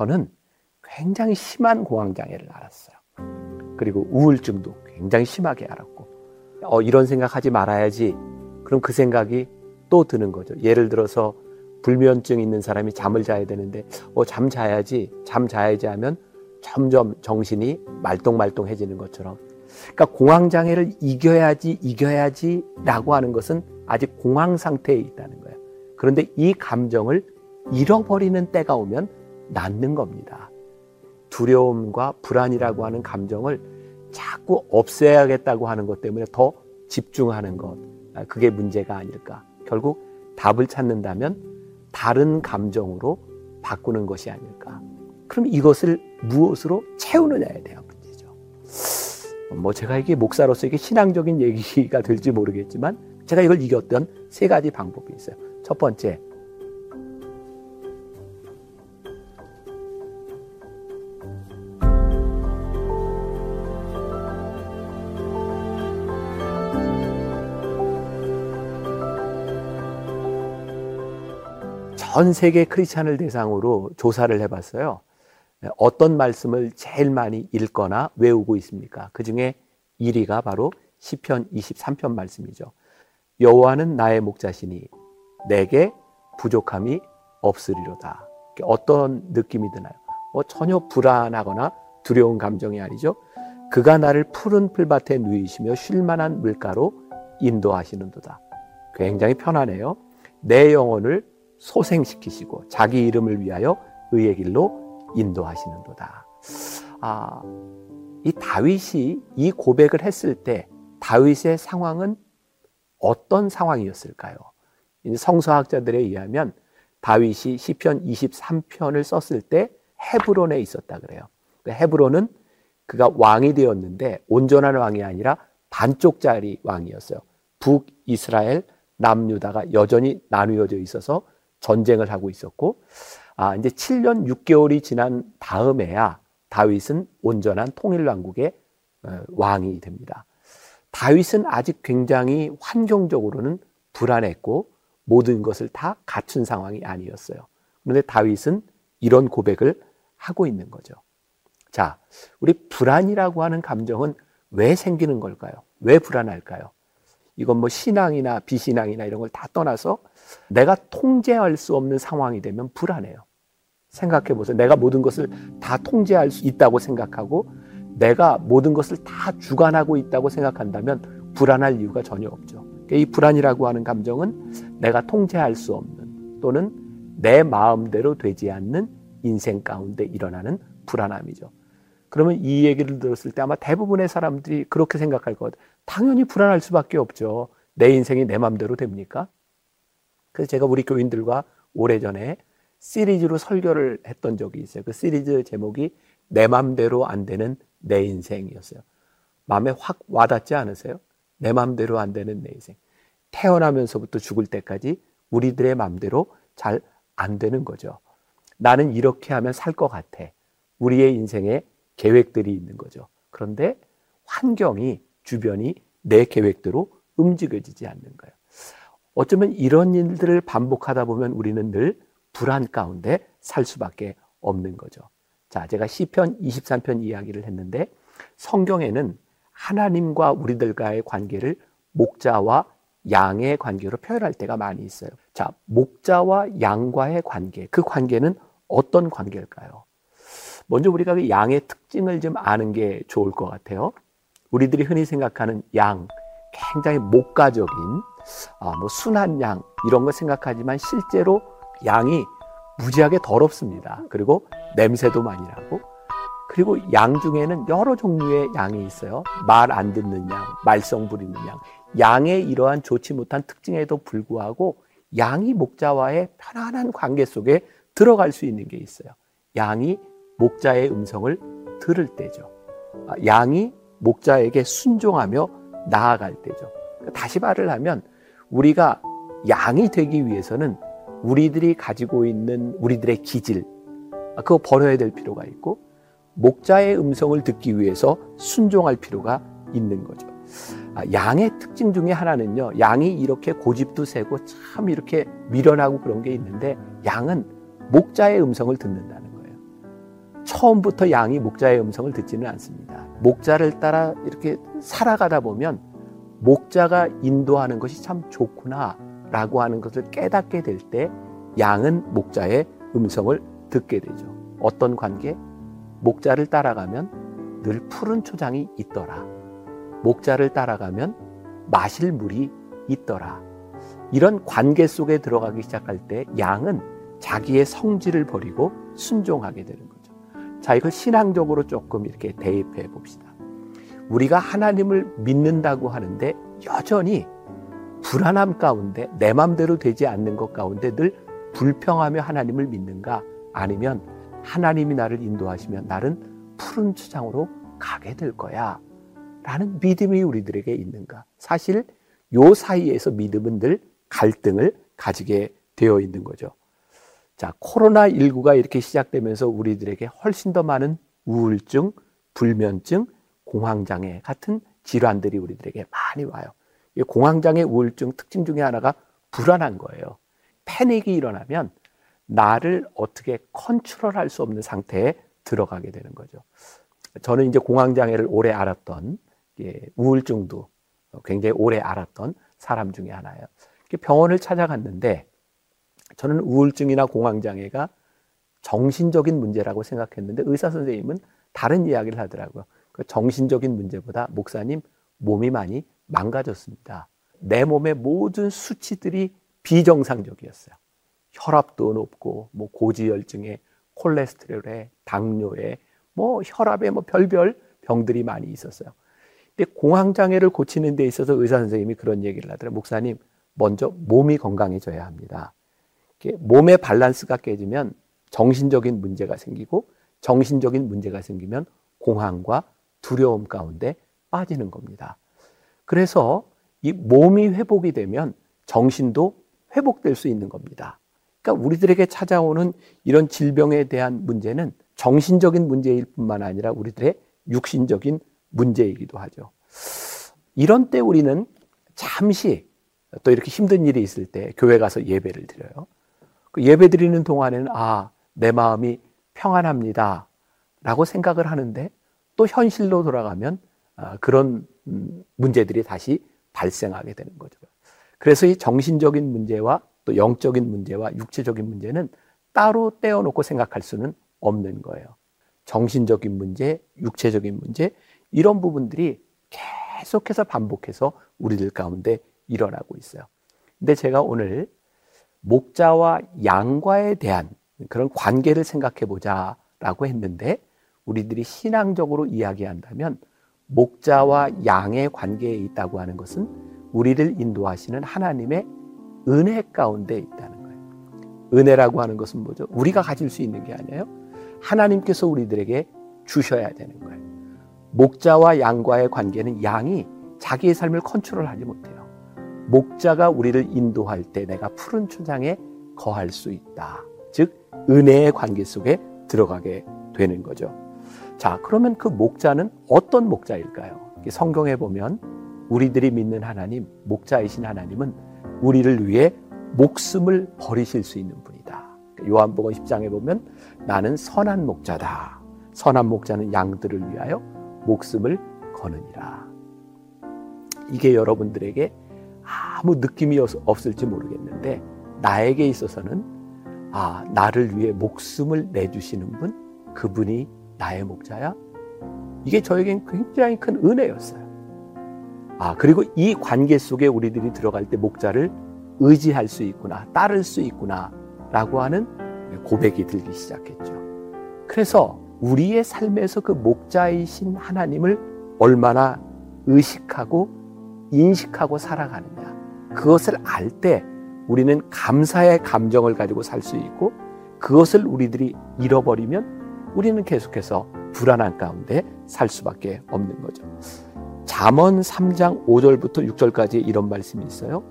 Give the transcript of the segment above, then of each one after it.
저는 굉장히 심한 공황장애를 알았어요. 그리고 우울증도 굉장히 심하게 알았고, 어, 이런 생각하지 말아야지. 그럼 그 생각이 또 드는 거죠. 예를 들어서 불면증 있는 사람이 잠을 자야 되는데, 어, 잠 자야지, 잠 자야지 하면 점점 정신이 말똥말똥해지는 것처럼. 그러니까 공황장애를 이겨야지, 이겨야지 라고 하는 것은 아직 공황 상태에 있다는 거예요. 그런데 이 감정을 잃어버리는 때가 오면 낫는 겁니다. 두려움과 불안이라고 하는 감정을 자꾸 없애야겠다고 하는 것 때문에 더 집중하는 것. 아, 그게 문제가 아닐까. 결국 답을 찾는다면 다른 감정으로 바꾸는 것이 아닐까. 그럼 이것을 무엇으로 채우느냐에 대한 문제죠. 뭐 제가 이게 목사로서 이게 신앙적인 얘기가 될지 모르겠지만 제가 이걸 이겼던 세 가지 방법이 있어요. 첫 번째, 전 세계 크리스찬을 대상으로 조사를 해봤어요. 어떤 말씀을 제일 많이 읽거나 외우고 있습니까? 그 중에 1위가 바로 시편 23편 말씀이죠. 여호와는 나의 목자시니 내게 부족함이 없으리로다. 어떤 느낌이 드나요? 뭐 전혀 불안하거나 두려운 감정이 아니죠. 그가 나를 푸른 풀밭에 누이시며 쉴만한 물가로 인도하시는도다. 굉장히 편하네요. 내 영혼을 소생시키시고 자기 이름을 위하여 의의 길로 인도하시는도다. 아, 이 다윗이 이 고백을 했을 때 다윗의 상황은 어떤 상황이었을까요? 성서학자들에 의하면 다윗이 시편 23편을 썼을 때 헤브론에 있었다 그래요. 그 헤브론은 그가 왕이 되었는데 온전한 왕이 아니라 반쪽짜리 왕이었어요. 북 이스라엘, 남 유다가 여전히 나누어져 있어서 전쟁을 하고 있었고, 아, 이제 7년 6개월이 지난 다음에야 다윗은 온전한 통일 왕국의 어, 왕이 됩니다. 다윗은 아직 굉장히 환경적으로는 불안했고 모든 것을 다 갖춘 상황이 아니었어요. 그런데 다윗은 이런 고백을 하고 있는 거죠. 자, 우리 불안이라고 하는 감정은 왜 생기는 걸까요? 왜 불안할까요? 이건 뭐 신앙이나 비신앙이나 이런 걸 다 떠나서 내가 통제할 수 없는 상황이 되면 불안해요. 생각해 보세요. 내가 모든 것을 다 통제할 수 있다고 생각하고 내가 모든 것을 다 주관하고 있다고 생각한다면 불안할 이유가 전혀 없죠. 그러니까 이 불안이라고 하는 감정은 내가 통제할 수 없는 또는 내 마음대로 되지 않는 인생 가운데 일어나는 불안함이죠. 그러면 이 얘기를 들었을 때 아마 대부분의 사람들이 그렇게 생각할 것 같아요. 당연히 불안할 수밖에 없죠. 내 인생이 내 마음대로 됩니까? 그래서 제가 우리 교인들과 오래전에 시리즈로 설교를 했던 적이 있어요. 그 시리즈 제목이 내 맘대로 안 되는 내 인생이었어요. 마음에 확 와닿지 않으세요? 내 맘대로 안 되는 내 인생. 태어나면서부터 죽을 때까지 우리들의 맘대로 잘 안 되는 거죠. 나는 이렇게 하면 살 것 같아. 우리의 인생에 계획들이 있는 거죠. 그런데 환경이, 주변이 내 계획대로 움직여지지 않는 거예요. 어쩌면 이런 일들을 반복하다 보면 우리는 늘 불안 가운데 살 수밖에 없는 거죠. 자, 제가 시편 23편 이야기를 했는데 성경에는 하나님과 우리들과의 관계를 목자와 양의 관계로 표현할 때가 많이 있어요. 자, 목자와 양과의 관계, 그 관계는 어떤 관계일까요? 먼저 우리가 그 양의 특징을 좀 아는 게 좋을 것 같아요. 우리들이 흔히 생각하는 양, 굉장히 목가적인, 아, 뭐 순한 양, 이런 거 생각하지만 실제로 양이 무지하게 더럽습니다. 그리고 냄새도 많이 나고 그리고 양 중에는 여러 종류의 양이 있어요. 말 안 듣는 양, 말썽 부리는 양. 양의 이러한 좋지 못한 특징에도 불구하고 양이 목자와의 편안한 관계 속에 들어갈 수 있는 게 있어요. 양이 목자의 음성을 들을 때죠. 아, 양이 목자에게 순종하며 나아갈 때죠. 다시 말을 하면 우리가 양이 되기 위해서는 우리들이 가지고 있는 우리들의 기질, 그거 버려야 될 필요가 있고, 목자의 음성을 듣기 위해서 순종할 필요가 있는 거죠. 아, 양의 특징 중에 하나는요, 양이 이렇게 고집도 세고 참 이렇게 미련하고 그런 게 있는데, 양은 목자의 음성을 듣는다는 거예요. 처음부터 양이 목자의 음성을 듣지는 않습니다. 목자를 따라 이렇게 살아가다 보면 목자가 인도하는 것이 참 좋구나 라고 하는 것을 깨닫게 될 때 양은 목자의 음성을 듣게 되죠. 어떤 관계? 목자를 따라가면 늘 푸른 초장이 있더라. 목자를 따라가면 마실 물이 있더라. 이런 관계 속에 들어가기 시작할 때 양은 자기의 성질을 버리고 순종하게 되는 거죠. 자, 이걸 신앙적으로 조금 이렇게 대입해 봅시다. 우리가 하나님을 믿는다고 하는데 여전히 불안함 가운데 내 맘대로 되지 않는 것 가운데 늘 불평하며 하나님을 믿는가? 아니면 하나님이 나를 인도하시면 나는 푸른 추장으로 가게 될 거야? 라는 믿음이 우리들에게 있는가? 사실 요 사이에서 믿음은 늘 갈등을 가지게 되어 있는 거죠. 자, 코로나19가 이렇게 시작되면서 우리들에게 훨씬 더 많은 우울증, 불면증, 공황장애 같은 질환들이 우리들에게 많이 와요. 이 공황장애 우울증 특징 중에 하나가 불안한 거예요. 패닉이 일어나면 나를 어떻게 컨트롤할 수 없는 상태에 들어가게 되는 거죠. 저는 이제 공황장애를 오래 알았던 예, 우울증도 굉장히 오래 알았던 사람 중에 하나예요. 병원을 찾아갔는데 저는 우울증이나 공황장애가 정신적인 문제라고 생각했는데 의사 선생님은 다른 이야기를 하더라고요. 그 정신적인 문제보다 목사님 몸이 많이 망가졌습니다. 내 몸의 모든 수치들이 비정상적이었어요. 혈압도 높고 뭐 고지혈증에 콜레스테롤에 당뇨에 뭐 혈압에 뭐 별별 병들이 많이 있었어요. 근데 공황 장애를 고치는 데 있어서 의사 선생님이 그런 얘기를 하더라고요. 목사님 먼저 몸이 건강해져야 합니다. 몸의 밸런스가 깨지면 정신적인 문제가 생기고 정신적인 문제가 생기면 공황과 두려움 가운데 빠지는 겁니다. 그래서 이 몸이 회복이 되면 정신도 회복될 수 있는 겁니다. 그러니까 우리들에게 찾아오는 이런 질병에 대한 문제는 정신적인 문제일 뿐만 아니라 우리들의 육신적인 문제이기도 하죠. 이런 때 우리는 잠시 또 이렇게 힘든 일이 있을 때 교회 가서 예배를 드려요. 그 예배 드리는 동안에는 아, 내 마음이 평안합니다. 라고 생각을 하는데 또 현실로 돌아가면 아, 그런 음, 문제들이 다시 발생하게 되는 거죠. 그래서 이 정신적인 문제와 또 영적인 문제와 육체적인 문제는 따로 떼어놓고 생각할 수는 없는 거예요. 정신적인 문제, 육체적인 문제, 이런 부분들이 계속해서 반복해서 우리들 가운데 일어나고 있어요. 근데 제가 오늘 목자와 양과에 대한 그런 관계를 생각해 보자라고 했는데 우리들이 신앙적으로 이야기한다면 목자와 양의 관계에 있다고 하는 것은 우리를 인도하시는 하나님의 은혜 가운데 있다는 거예요. 은혜라고 하는 것은 뭐죠? 우리가 가질 수 있는 게 아니에요. 하나님께서 우리들에게 주셔야 되는 거예요. 목자와 양과의 관계는 양이 자기의 삶을 컨트롤하지 못해요. 목자가 우리를 인도할 때 내가 푸른 초장에 거할 수 있다. 즉 은혜의 관계 속에 들어가게 되는 거죠. 자, 그러면 그 목자는 어떤 목자일까요? 성경에 보면 우리들이 믿는 하나님, 목자이신 하나님은 우리를 위해 목숨을 버리실 수 있는 분이다. 요한복음 10장에 보면 나는 선한 목자다. 선한 목자는 양들을 위하여 목숨을 거느니라. 이게 여러분들에게 아무 느낌이 없을지 모르겠는데 나에게 있어서는 아, 나를 위해 목숨을 내주시는 분, 그분이 나의 목자야? 이게 저에겐 굉장히 큰 은혜였어요. 아, 그리고 이 관계 속에 우리들이 들어갈 때 목자를 의지할 수 있구나, 따를 수 있구나, 라고 하는 고백이 들기 시작했죠. 그래서 우리의 삶에서 그 목자이신 하나님을 얼마나 의식하고 인식하고 살아가느냐. 그것을 알 때 우리는 감사의 감정을 가지고 살 수 있고 그것을 우리들이 잃어버리면 우리는 계속해서 불안한 가운데 살 수밖에 없는 거죠. 잠언 3장 5절부터 6절까지 이런 말씀이 있어요.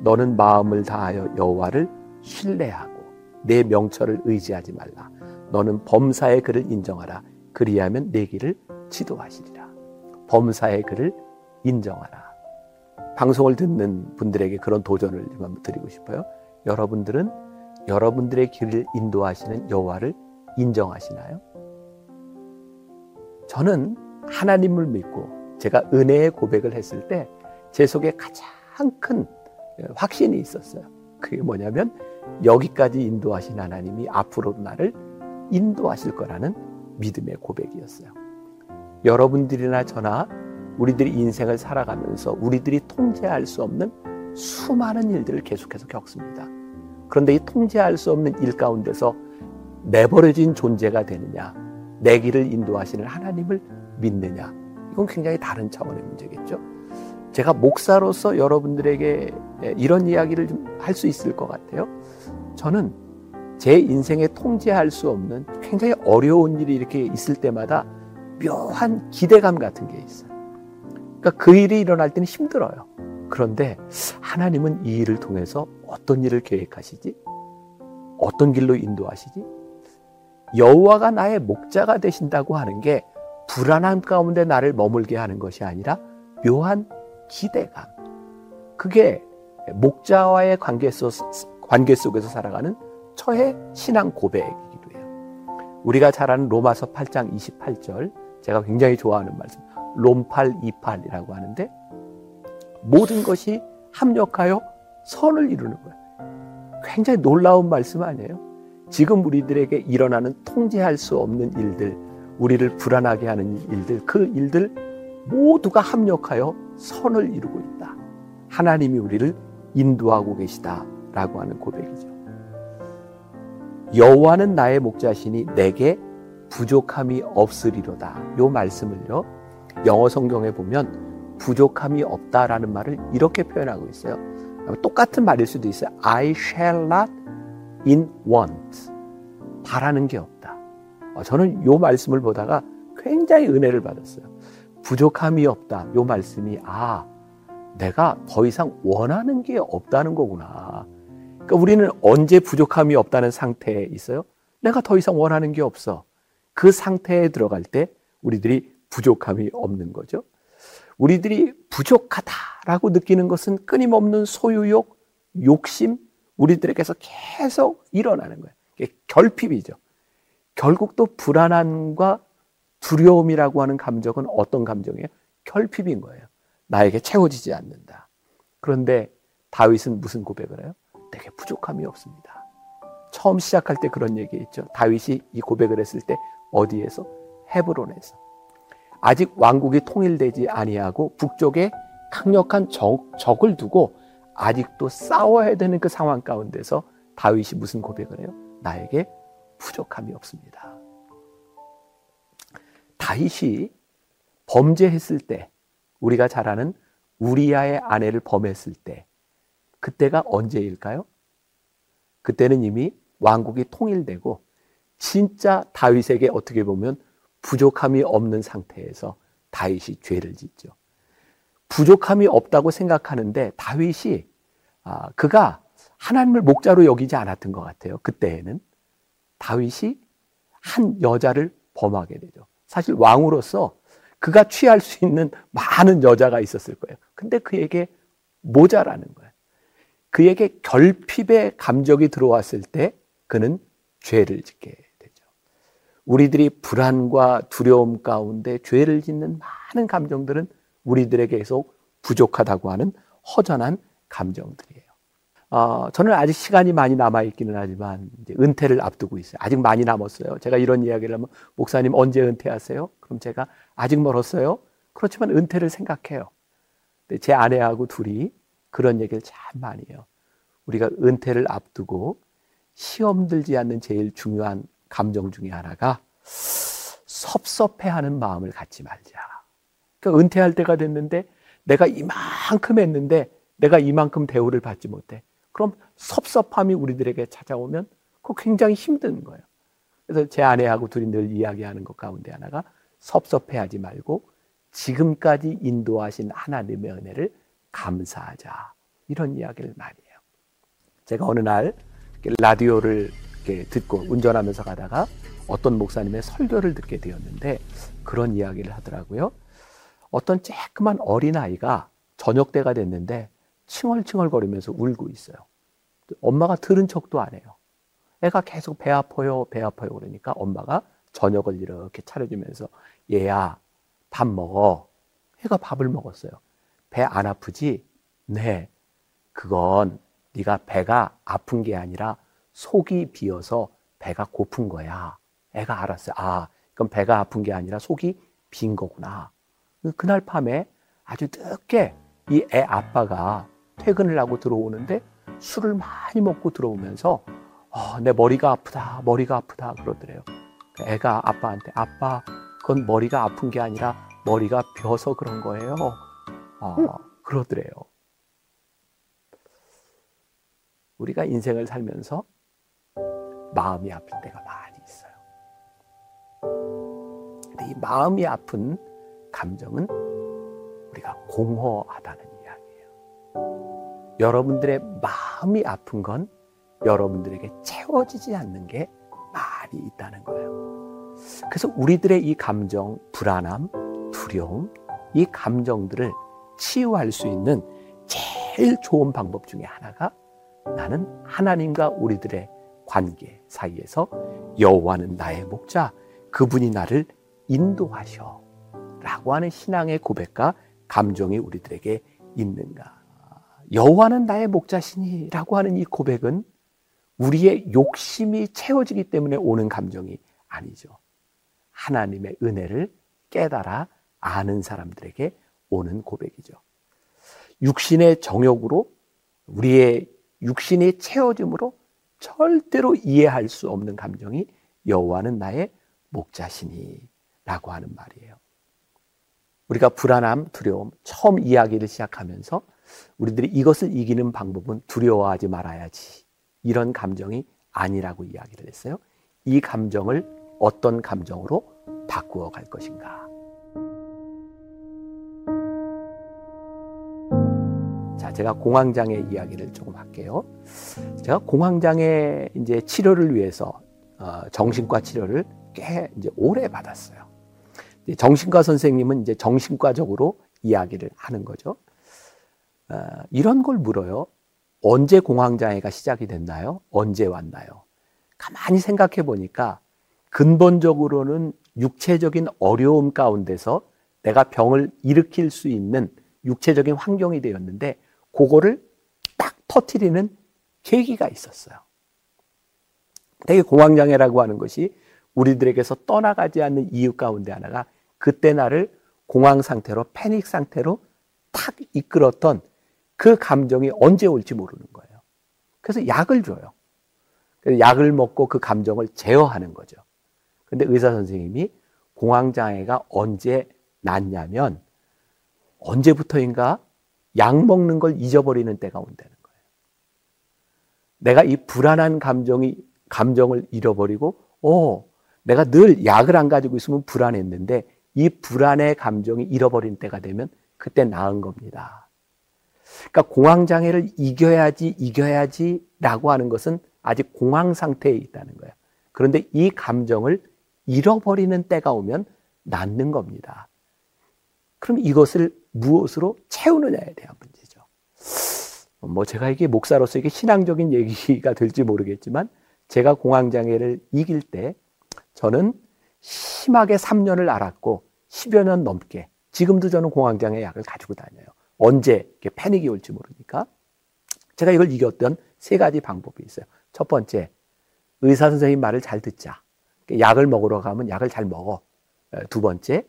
너는 마음을 다하여 여호와를 신뢰하고 내 명철을 의지하지 말라. 너는 범사의 글을 인정하라. 그리하면 내 길을 지도하시리라. 범사의 글을 인정하라. 방송을 듣는 분들에게 그런 도전을 좀 드리고 싶어요. 여러분들은 여러분들의 길을 인도하시는 여호와를 인정하시나요? 저는 하나님을 믿고 제가 은혜의 고백을 했을 때 제 속에 가장 큰 확신이 있었어요. 그게 뭐냐면 여기까지 인도하신 하나님이 앞으로도 나를 인도하실 거라는 믿음의 고백이었어요. 여러분들이나 저나 우리들이 인생을 살아가면서 우리들이 통제할 수 없는 수많은 일들을 계속해서 겪습니다. 그런데 이 통제할 수 없는 일 가운데서 내버려진 존재가 되느냐, 내 길을 인도하시는 하나님을 믿느냐, 이건 굉장히 다른 차원의 문제겠죠. 제가 목사로서 여러분들에게 이런 이야기를 좀 할 수 있을 것 같아요. 저는 제 인생에 통제할 수 없는 굉장히 어려운 일이 이렇게 있을 때마다 묘한 기대감 같은 게 있어요. 그러니까 그 일이 일어날 때는 힘들어요. 그런데 하나님은 이 일을 통해서 어떤 일을 계획하시지? 어떤 길로 인도하시지? 여호와가 나의 목자가 되신다고 하는 게 불안함 가운데 나를 머물게 하는 것이 아니라 묘한 기대감. 그게 목자와의 관계, 속, 관계 속에서 살아가는 처의 신앙 고백이기도 해요. 우리가 잘 아는 로마서 8장 28절, 제가 굉장히 좋아하는 말씀, 롬팔 28이라고 하는데, 모든 것이 합력하여 선을 이루는 거예요. 굉장히 놀라운 말씀 아니에요? 지금 우리들에게 일어나는 통제할 수 없는 일들, 우리를 불안하게 하는 일들, 그 일들 모두가 합력하여 선을 이루고 있다. 하나님이 우리를 인도하고 계시다라고 하는 고백이죠. 여호와는 나의 목자시니 내게 부족함이 없으리로다. 요 말씀을요. 영어 성경에 보면 부족함이 없다라는 말을 이렇게 표현하고 있어요. 똑같은 말일 수도 있어요. I shall not in want. 바라는 게 없다. 어, 저는 요 말씀을 보다가 굉장히 은혜를 받았어요. 부족함이 없다. 요 말씀이 아, 내가 더 이상 원하는 게 없다는 거구나. 그러니까 우리는 언제 부족함이 없다는 상태에 있어요? 내가 더 이상 원하는 게 없어. 그 상태에 들어갈 때 우리들이 부족함이 없는 거죠. 우리들이 부족하다라고 느끼는 것은 끊임없는 소유욕, 욕심, 우리들에게서 계속 일어나는 거예요. 결핍이죠. 결국 또 불안함과 두려움이라고 하는 감정은 어떤 감정이에요? 결핍인 거예요. 나에게 채워지지 않는다. 그런데 다윗은 무슨 고백을 해요? 내게 부족함이 없습니다. 처음 시작할 때 그런 얘기했죠. 다윗이 이 고백을 했을 때 어디에서? 헤브론에서. 아직 왕국이 통일되지 아니하고 북쪽에 강력한 적, 적을 두고 아직도 싸워야 되는 그 상황 가운데서 다윗이 무슨 고백을 해요? 나에게 부족함이 없습니다. 다윗이 범죄했을 때 우리가 잘 아는 우리아의 아내를 범했을 때 그때가 언제일까요? 그때는 이미 왕국이 통일되고 진짜 다윗에게 어떻게 보면 부족함이 없는 상태에서 다윗이 죄를 짓죠. 부족함이 없다고 생각하는데 다윗이 아, 그가 하나님을 목자로 여기지 않았던 것 같아요. 그때에는 다윗이 한 여자를 범하게 되죠. 사실 왕으로서 그가 취할 수 있는 많은 여자가 있었을 거예요. 근데 그에게 모자라는 거예요. 그에게 결핍의 감정이 들어왔을 때 그는 죄를 짓게 되죠. 우리들이 불안과 두려움 가운데 죄를 짓는 많은 감정들은 우리들에게 계속 부족하다고 하는 허전한 감정들이에요. 어, 저는 아직 시간이 많이 남아 있기는 하지만 이제 은퇴를 앞두고 있어요. 아직 많이 남았어요. 제가 이런 이야기를 하면 목사님 언제 은퇴하세요? 그럼 제가 아직 멀었어요. 그렇지만 은퇴를 생각해요. 제 아내하고 둘이 그런 얘기를 참 많이 해요. 우리가 은퇴를 앞두고 시험 들지 않는 제일 중요한 감정 중에 하나가 섭섭해하는 마음을 갖지 말자. 그러니까 은퇴할 때가 됐는데 내가 이만큼 했는데 내가 이만큼 대우를 받지 못해. 그럼 섭섭함이 우리들에게 찾아오면 그 굉장히 힘든 거예요. 그래서 제 아내하고 둘이 늘 이야기하는 것 가운데 하나가 섭섭해하지 말고 지금까지 인도하신 하나님의 은혜를 감사하자. 이런 이야기를 많이 해요. 제가 어느 날 라디오를 듣고 운전하면서 가다가 어떤 목사님의 설교를 듣게 되었는데 그런 이야기를 하더라고요. 어떤 쬐끄만 어린아이가 저녁 때가 됐는데 칭얼칭얼거리면서 울고 있어요. 엄마가 들은 척도 안 해요. 애가 계속 배 아파요, 배 아파요 그러니까 엄마가 저녁을 이렇게 차려주면서 얘야 밥 먹어. 해가 밥을 먹었어요. 배 안 아프지? 네. 그건 네가 배가 아픈 게 아니라 속이 비어서 배가 고픈 거야. 애가 알았어요. 아, 그럼 배가 아픈 게 아니라 속이 빈 거구나. 그날 밤에 아주 늦게 이 애 아빠가 퇴근을 하고 들어오는데 술을 많이 먹고 들어오면서 어, 내 머리가 아프다, 머리가 아프다 그러더래요. 애가 아빠한테 아빠, 그건 머리가 아픈 게 아니라 머리가 벼서 그런 거예요. 어, 그러더래요. 우리가 인생을 살면서 마음이 아플 때가 많이 있어요. 근데 이 마음이 아픈 감정은 우리가 공허하다는 이야기예요. 여러분들의 마음이 아픈 건 여러분들에게 채워지지 않는 게 많이 있다는 거예요. 그래서 우리들의 이 감정, 불안함, 두려움, 이 감정들을 치유할 수 있는 제일 좋은 방법 중에 하나가 나는 하나님과 우리들의 관계 사이에서 여호와는 나의 목자, 그분이 나를 인도하셔. 라고 하는 신앙의 고백과 감정이 우리들에게 있는가. 여호와는 나의 목자시니라고 하는 이 고백은 우리의 욕심이 채워지기 때문에 오는 감정이 아니죠. 하나님의 은혜를 깨달아 아는 사람들에게 오는 고백이죠. 육신의 정욕으로 우리의 육신이 채워짐으로 절대로 이해할 수 없는 감정이 여호와는 나의 목자시니라고 하는 말이에요. 우리가 불안함, 두려움 처음 이야기를 시작하면서 우리들이 이것을 이기는 방법은 두려워하지 말아야지 이런 감정이 아니라고 이야기를 했어요. 이 감정을 어떤 감정으로 바꾸어 갈 것인가? 자, 제가 공황장애 이야기를 조금 할게요. 제가 공황장애 이제 치료를 위해서 어, 정신과 치료를 꽤 이제 오래 받았어요. 정신과 선생님은 이제 정신과적으로 이야기를 하는 거죠. 어, 이런 걸 물어요. 언제 공황장애가 시작이 됐나요? 언제 왔나요? 가만히 생각해 보니까 근본적으로는 육체적인 어려움 가운데서 내가 병을 일으킬 수 있는 육체적인 환경이 되었는데 그거를 딱 터트리는 계기가 있었어요. 되게 공황장애라고 하는 것이 우리들에게서 떠나가지 않는 이유 가운데 하나가 그때 나를 공황 상태로 패닉 상태로 탁 이끌었던 그 감정이 언제 올지 모르는 거예요. 그래서 약을 줘요. 그래서 약을 먹고 그 감정을 제어하는 거죠. 근데 의사 선생님이 공황장애가 언제 났냐면 언제부터인가 약 먹는 걸 잊어버리는 때가 온다는 거예요. 내가 이 불안한 감정이 감정을 잃어버리고 오 내가 늘 약을 안 가지고 있으면 불안했는데 이 불안의 감정이 잃어버린 때가 되면 그때 나은 겁니다. 그러니까 공황 장애를 이겨야지 이겨야지라고 하는 것은 아직 공황 상태에 있다는 거예요. 그런데 이 감정을 잃어버리는 때가 오면 낫는 겁니다. 그럼 이것을 무엇으로 채우느냐에 대한 문제죠. 뭐 제가 이게 목사로서 이게 신앙적인 얘기가 될지 모르겠지만 제가 공황 장애를 이길 때 저는 심하게 3년을 앓았고 10여 년 넘게 지금도 저는 공황 장애 약을 가지고 다녀요. 언제 패닉이 올지 모르니까. 제가 이걸 이겼던 세 가지 방법이 있어요. 첫 번째, 의사 선생님 말을 잘 듣자. 약을 먹으러 가면 약을 잘 먹어. 두 번째,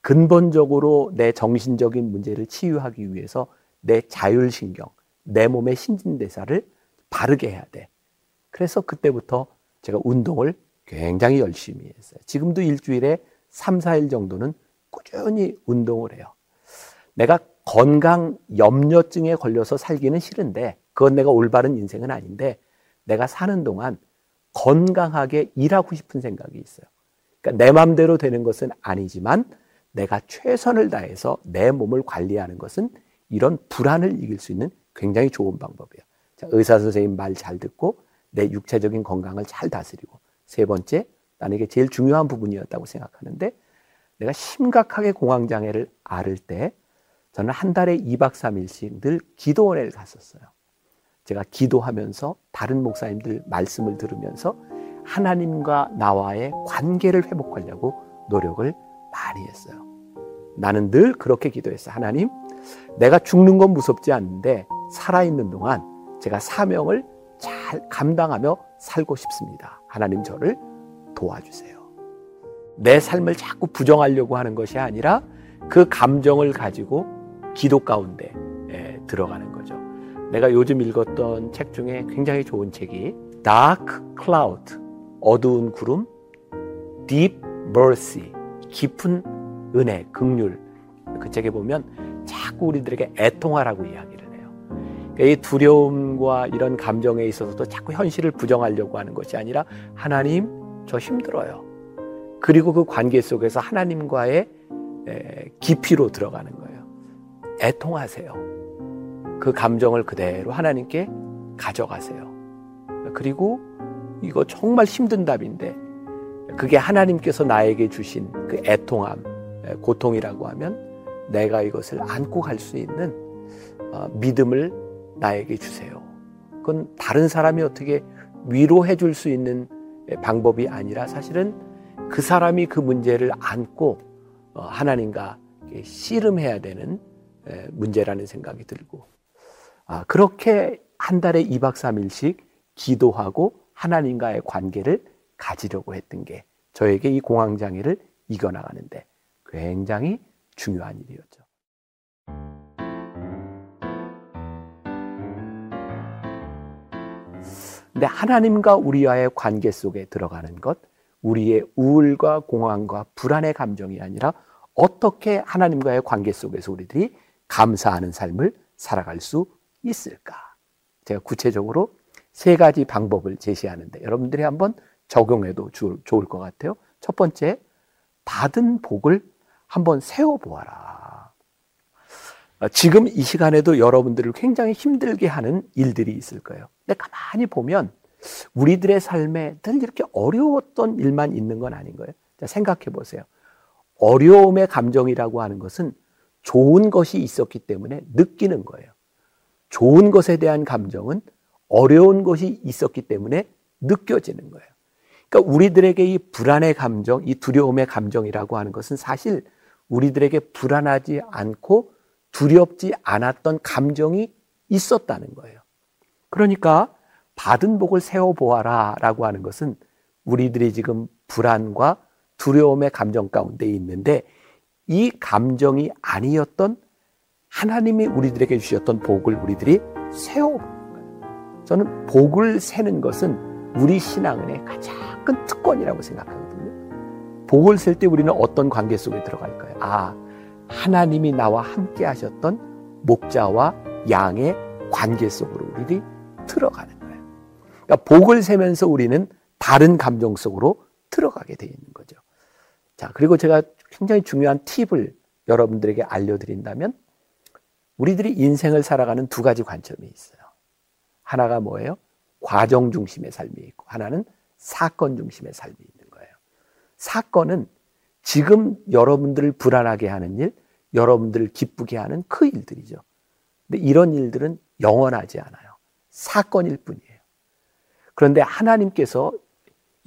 근본적으로 내 정신적인 문제를 치유하기 위해서 내 자율신경, 내 몸의 신진대사를 바르게 해야 돼. 그래서 그때부터 제가 운동을 굉장히 열심히 했어요. 지금도 일주일에 3, 4일 정도는 꾸준히 운동을 해요. 내가 건강 염려증에 걸려서 살기는 싫은데 그건 내가 올바른 인생은 아닌데 내가 사는 동안 건강하게 일하고 싶은 생각이 있어요. 그러니까 내 마음대로 되는 것은 아니지만 내가 최선을 다해서 내 몸을 관리하는 것은 이런 불안을 이길 수 있는 굉장히 좋은 방법이에요. 자, 의사 선생님 말 잘 듣고 내 육체적인 건강을 잘 다스리고 세 번째 나는 이게 제일 중요한 부분이었다고 생각하는데 내가 심각하게 공황장애를 앓을 때 저는 한 달에 2박 3일씩 늘 기도원에 갔었어요. 제가 기도하면서 다른 목사님들 말씀을 들으면서 하나님과 나와의 관계를 회복하려고 노력을 많이 했어요. 나는 늘 그렇게 기도했어요. 하나님, 내가 죽는 건 무섭지 않는데 살아있는 동안 제가 사명을 잘 감당하며 살고 싶습니다. 하나님 저를 도와주세요. 내 삶을 자꾸 부정하려고 하는 것이 아니라 그 감정을 가지고 기도 가운데 들어가는 거죠. 내가 요즘 읽었던 책 중에 굉장히 좋은 책이 Dark Cloud, 어두운 구름, Deep Mercy, 깊은 은혜, 극률. 그 책에 보면 자꾸 우리들에게 애통하라고 이야기를 해요. 그러니까 이 두려움과 이런 감정에 있어서도 자꾸 현실을 부정하려고 하는 것이 아니라 하나님, 저 힘들어요. 그리고 그 관계 속에서 하나님과의 깊이로 들어가는 거예요. 애통하세요. 그 감정을 그대로 하나님께 가져가세요. 그리고 이거 정말 힘든 답인데 그게 하나님께서 나에게 주신 그 애통함, 고통이라고 하면 내가 이것을 안고 갈 수 있는 어, 믿음을 나에게 주세요. 그건 다른 사람이 어떻게 위로해 줄 수 있는 방법이 아니라 사실은 그 사람이 그 문제를 안고 어, 하나님과 씨름해야 되는 문제라는 생각이 들고 아, 그렇게 한 달에 2박 3일씩 기도하고 하나님과의 관계를 가지려고 했던 게 저에게 이 공황장애를 이겨나가는데 굉장히 중요한 일이었죠. 근데 하나님과 우리와의 관계 속에 들어가는 것, 우리의 우울과 공황과 불안의 감정이 아니라 어떻게 하나님과의 관계 속에서 우리들이 감사하는 삶을 살아갈 수 있을까? 제가 구체적으로 세 가지 방법을 제시하는데 여러분들이 한번 적용해도 좋을 것 같아요. 첫 번째, 받은 복을 한번 세워보아라. 어, 지금 이 시간에도 여러분들을 굉장히 힘들게 하는 일들이 있을 거예요. 근데 가만히 보면 우리들의 삶에 늘 이렇게 어려웠던 일만 있는 건 아닌 거예요. 자, 생각해 보세요. 어려움의 감정이라고 하는 것은 좋은 것이 있었기 때문에 느끼는 거예요. 좋은 것에 대한 감정은 어려운 것이 있었기 때문에 느껴지는 거예요. 그러니까 우리들에게 이 불안의 감정, 이 두려움의 감정이라고 하는 것은 사실 우리들에게 불안하지 않고 두렵지 않았던 감정이 있었다는 거예요. 그러니까 받은 복을 세워보아라 라고 하는 것은 우리들이 지금 불안과 두려움의 감정 가운데 있는데 이 감정이 아니었던 하나님이 우리들에게 주셨던 복을 우리들이 세워보는 거예요. 저는 복을 세는 것은 우리 신앙은의 가장 큰 특권이라고 생각하거든요. 복을 셀 때 우리는 어떤 관계 속에 들어갈까요? 아, 하나님이 나와 함께 하셨던 목자와 양의 관계 속으로 우리들이 들어가는 거예요. 그러니까 복을 세면서 우리는 다른 감정 속으로 들어가게 되어 있는 거죠. 자, 그리고 제가 굉장히 중요한 팁을 여러분들에게 알려드린다면 우리들이 인생을 살아가는 두 가지 관점이 있어요. 하나가 뭐예요? 과정 중심의 삶이 있고 하나는 사건 중심의 삶이 있는 거예요. 사건은 지금 여러분들을 불안하게 하는 일, 여러분들을 기쁘게 하는 그 일들이죠. 근데 이런 일들은 영원하지 않아요. 사건일 뿐이에요. 그런데 하나님께서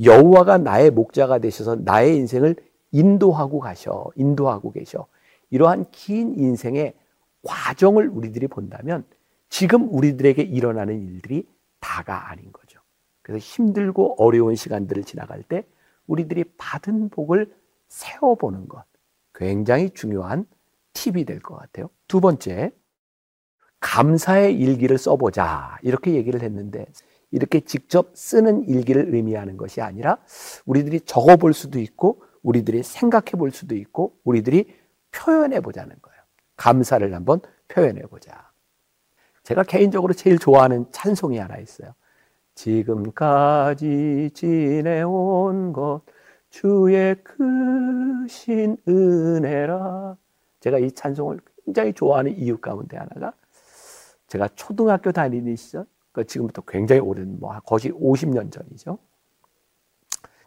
여호와가 나의 목자가 되셔서 나의 인생을 인도하고 가셔, 인도하고 계셔. 이러한 긴 인생의 과정을 우리들이 본다면 지금 우리들에게 일어나는 일들이 다가 아닌 거죠. 그래서 힘들고 어려운 시간들을 지나갈 때 우리들이 받은 복을 세워보는 것 굉장히 중요한 팁이 될 것 같아요. 두 번째, 감사의 일기를 써보자. 이렇게 얘기를 했는데, 이렇게 직접 쓰는 일기를 의미하는 것이 아니라 우리들이 적어볼 수도 있고, 우리들이 생각해 볼 수도 있고, 우리들이 표현해 보자는 거예요. 감사를 한번 표현해 보자. 제가 개인적으로 제일 좋아하는 찬송이 하나 있어요. 지금까지 지내온 것 주의 크신 은혜라. 제가 이 찬송을 굉장히 좋아하는 이유 가운데 하나가 제가 초등학교 다니는 시절, 그 지금부터 굉장히 오랜, 뭐, 거의 50년 전이죠.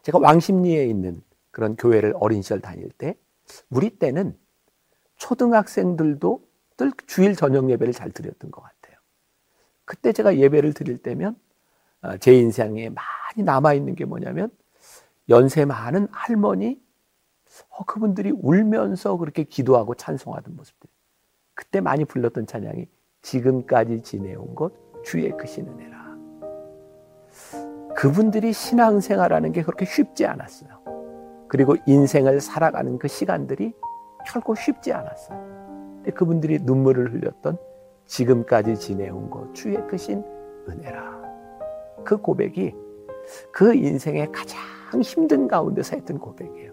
제가 왕십리에 있는 그런 교회를 어린 시절 다닐 때, 우리 때는 초등학생들도 늘 주일 저녁 예배를 잘 드렸던 것 같아요. 그때 제가 예배를 드릴 때면 어, 제 인생에 많이 남아있는 게 뭐냐면 연세 많은 할머니, 어, 그분들이 울면서 그렇게 기도하고 찬송하던 모습들. 그때 많이 불렀던 찬양이 지금까지 지내온 것 주의 크신 은혜라. 그분들이 신앙생활하는 게 그렇게 쉽지 않았어요. 그리고 인생을 살아가는 그 시간들이 결코 쉽지 않았어요. 근데 그분들이 눈물을 흘렸던 지금까지 지내온 것 주의 크신 은혜라. 그 고백이 그 인생의 가장 힘든 가운데서 했던 고백이에요.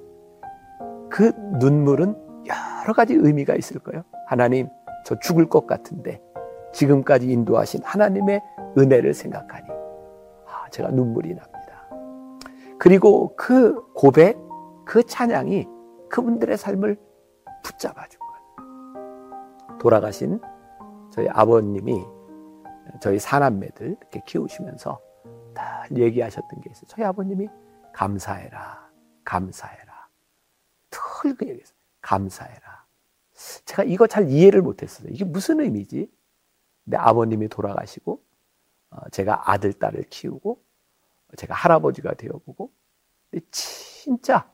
그 눈물은 여러 가지 의미가 있을 거예요. 하나님, 저 죽을 것 같은데 지금까지 인도하신 하나님의 은혜를 생각하니 아, 제가 눈물이 납니다. 그리고 그 고백, 그 찬양이 그분들의 삶을 붙잡아 준 거예요. 돌아가신 저희 아버님이 저희 사남매들 이렇게 키우시면서 다 얘기하셨던 게 있어요. 저희 아버님이 감사해라, 감사해라. 털그 얘기했어요. 감사해라. 제가 이거 잘 이해를 못했어요. 이게 무슨 의미지? 근데 아버님이 돌아가시고 어, 제가 아들, 딸을 키우고 제가 할아버지가 되어보고 진짜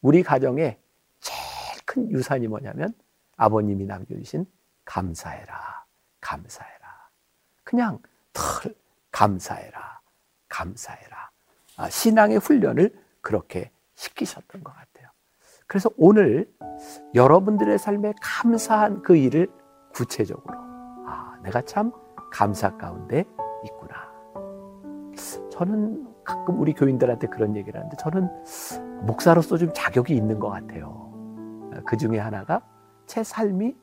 우리 가정에 제일 큰 유산이 뭐냐면 아버님이 남겨주신 감사해라, 감사해라. 그냥 털 감사해라, 감사해라. 아, 신앙의 훈련을 그렇게 시키셨던 것 같아요. 그래서 오늘 여러분들의 삶에 감사한 그 일을 구체적으로 아, 내가 참 감사 가운데 있구나. 저는 가끔 우리 교인들한테 그런 얘기를 하는데 저는 목사로서 좀 자격이 있는 것 같아요. 그 중에 하나가 제 삶이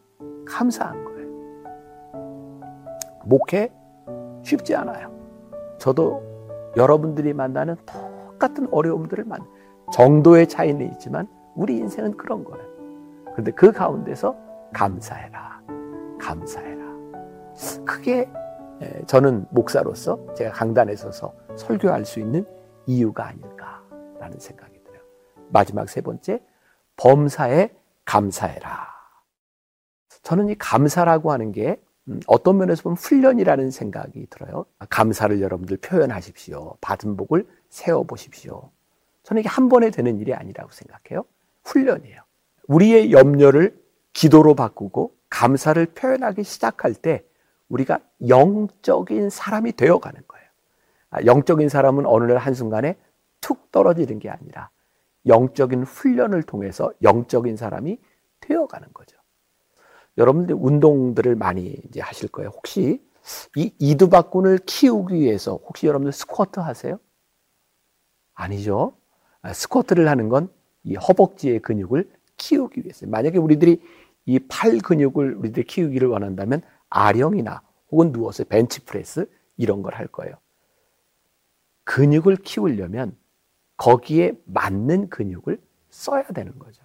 감사한 거예요. 목회 쉽지 않아요. 저도 여러분들이 만나는 똑같은 어려움들을 만 정도의 차이는 있지만 우리 인생은 그런 거예요. 그런데 그 가운데서 감사해라. 감사해라. 그게 저는 목사로서 제가 강단에 서서 설교할 수 있는 이유가 아닐까라는 생각이 들어요. 마지막 세 번째, 범사에 감사해라. 저는 이 감사라고 하는 게 음, 어떤 면에서 보면 훈련이라는 생각이 들어요. 감사를 여러분들 표현하십시오. 받은 복을 세워보십시오. 저는 이게 한 번에 되는 일이 아니라고 생각해요. 훈련이에요. 우리의 염려를 기도로 바꾸고 감사를 표현하기 시작할 때 우리가 영적인 사람이 되어가는 거예요. 아, 영적인 사람은 어느 날 한순간에 툭 떨어지는 게 아니라 영적인 훈련을 통해서 영적인 사람이 되어가는 거죠. 여러분들 운동들을 많이 이제 하실 거예요. 혹시 이 이두박근을 키우기 위해서 혹시 여러분들 스쿼트 하세요? 아니죠. 아, 스쿼트를 하는 건 이 허벅지의 근육을 키우기 위해서. 만약에 우리들이 이 팔 근육을 우리들이 키우기를 원한다면 아령이나 혹은 누워서 벤치프레스 이런 걸 할 거예요. 근육을 키우려면 거기에 맞는 근육을 써야 되는 거죠.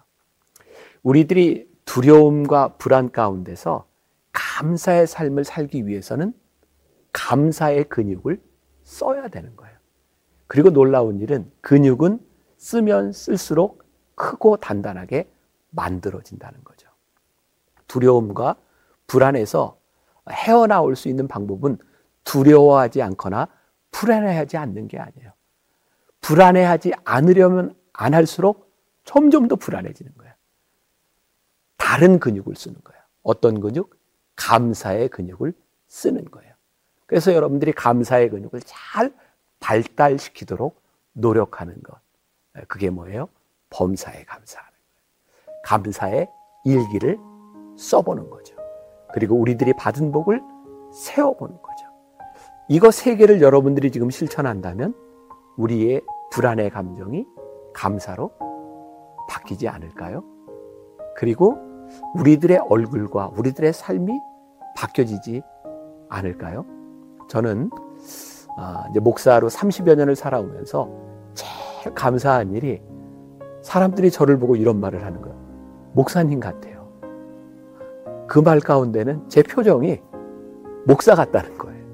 우리들이 두려움과 불안 가운데서 감사의 삶을 살기 위해서는 감사의 근육을 써야 되는 거예요. 그리고 놀라운 일은 근육은 쓰면 쓸수록 크고 단단하게 만들어진다는 거죠. 두려움과 불안에서 헤어나올 수 있는 방법은 두려워하지 않거나 불안해하지 않는 게 아니에요. 불안해하지 않으려면 안 할수록 점점 더 불안해지는 거예요. 다른 근육을 쓰는 거예요. 어떤 근육? 감사의 근육을 쓰는 거예요. 그래서 여러분들이 감사의 근육을 잘 발달시키도록 노력하는 것. 그게 뭐예요? 범사에 감사하는 거예요. 감사의 일기를 써보는 거죠. 그리고 우리들이 받은 복을 세워보는 거죠. 이거 세 개를 여러분들이 지금 실천한다면 우리의 불안의 감정이 감사로 바뀌지 않을까요? 그리고 우리들의 얼굴과 우리들의 삶이 바뀌어지지 않을까요? 저는 아, 이제 목사로 30여 년을 살아오면서 제일 감사한 일이 사람들이 저를 보고 이런 말을 하는 거예요. 목사님 같아요. 그 말 가운데는 제 표정이 목사 같다는 거예요.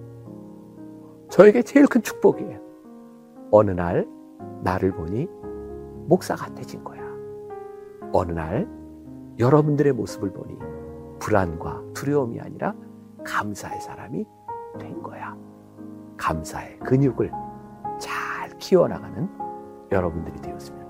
저에게 제일 큰 축복이에요. 어느 날 나를 보니 목사 같아진 거야. 어느 날 여러분들의 모습을 보니 불안과 두려움이 아니라 감사의 사람이 된 거야. 감사의 근육을 키워나가는 여러분들이 되었으면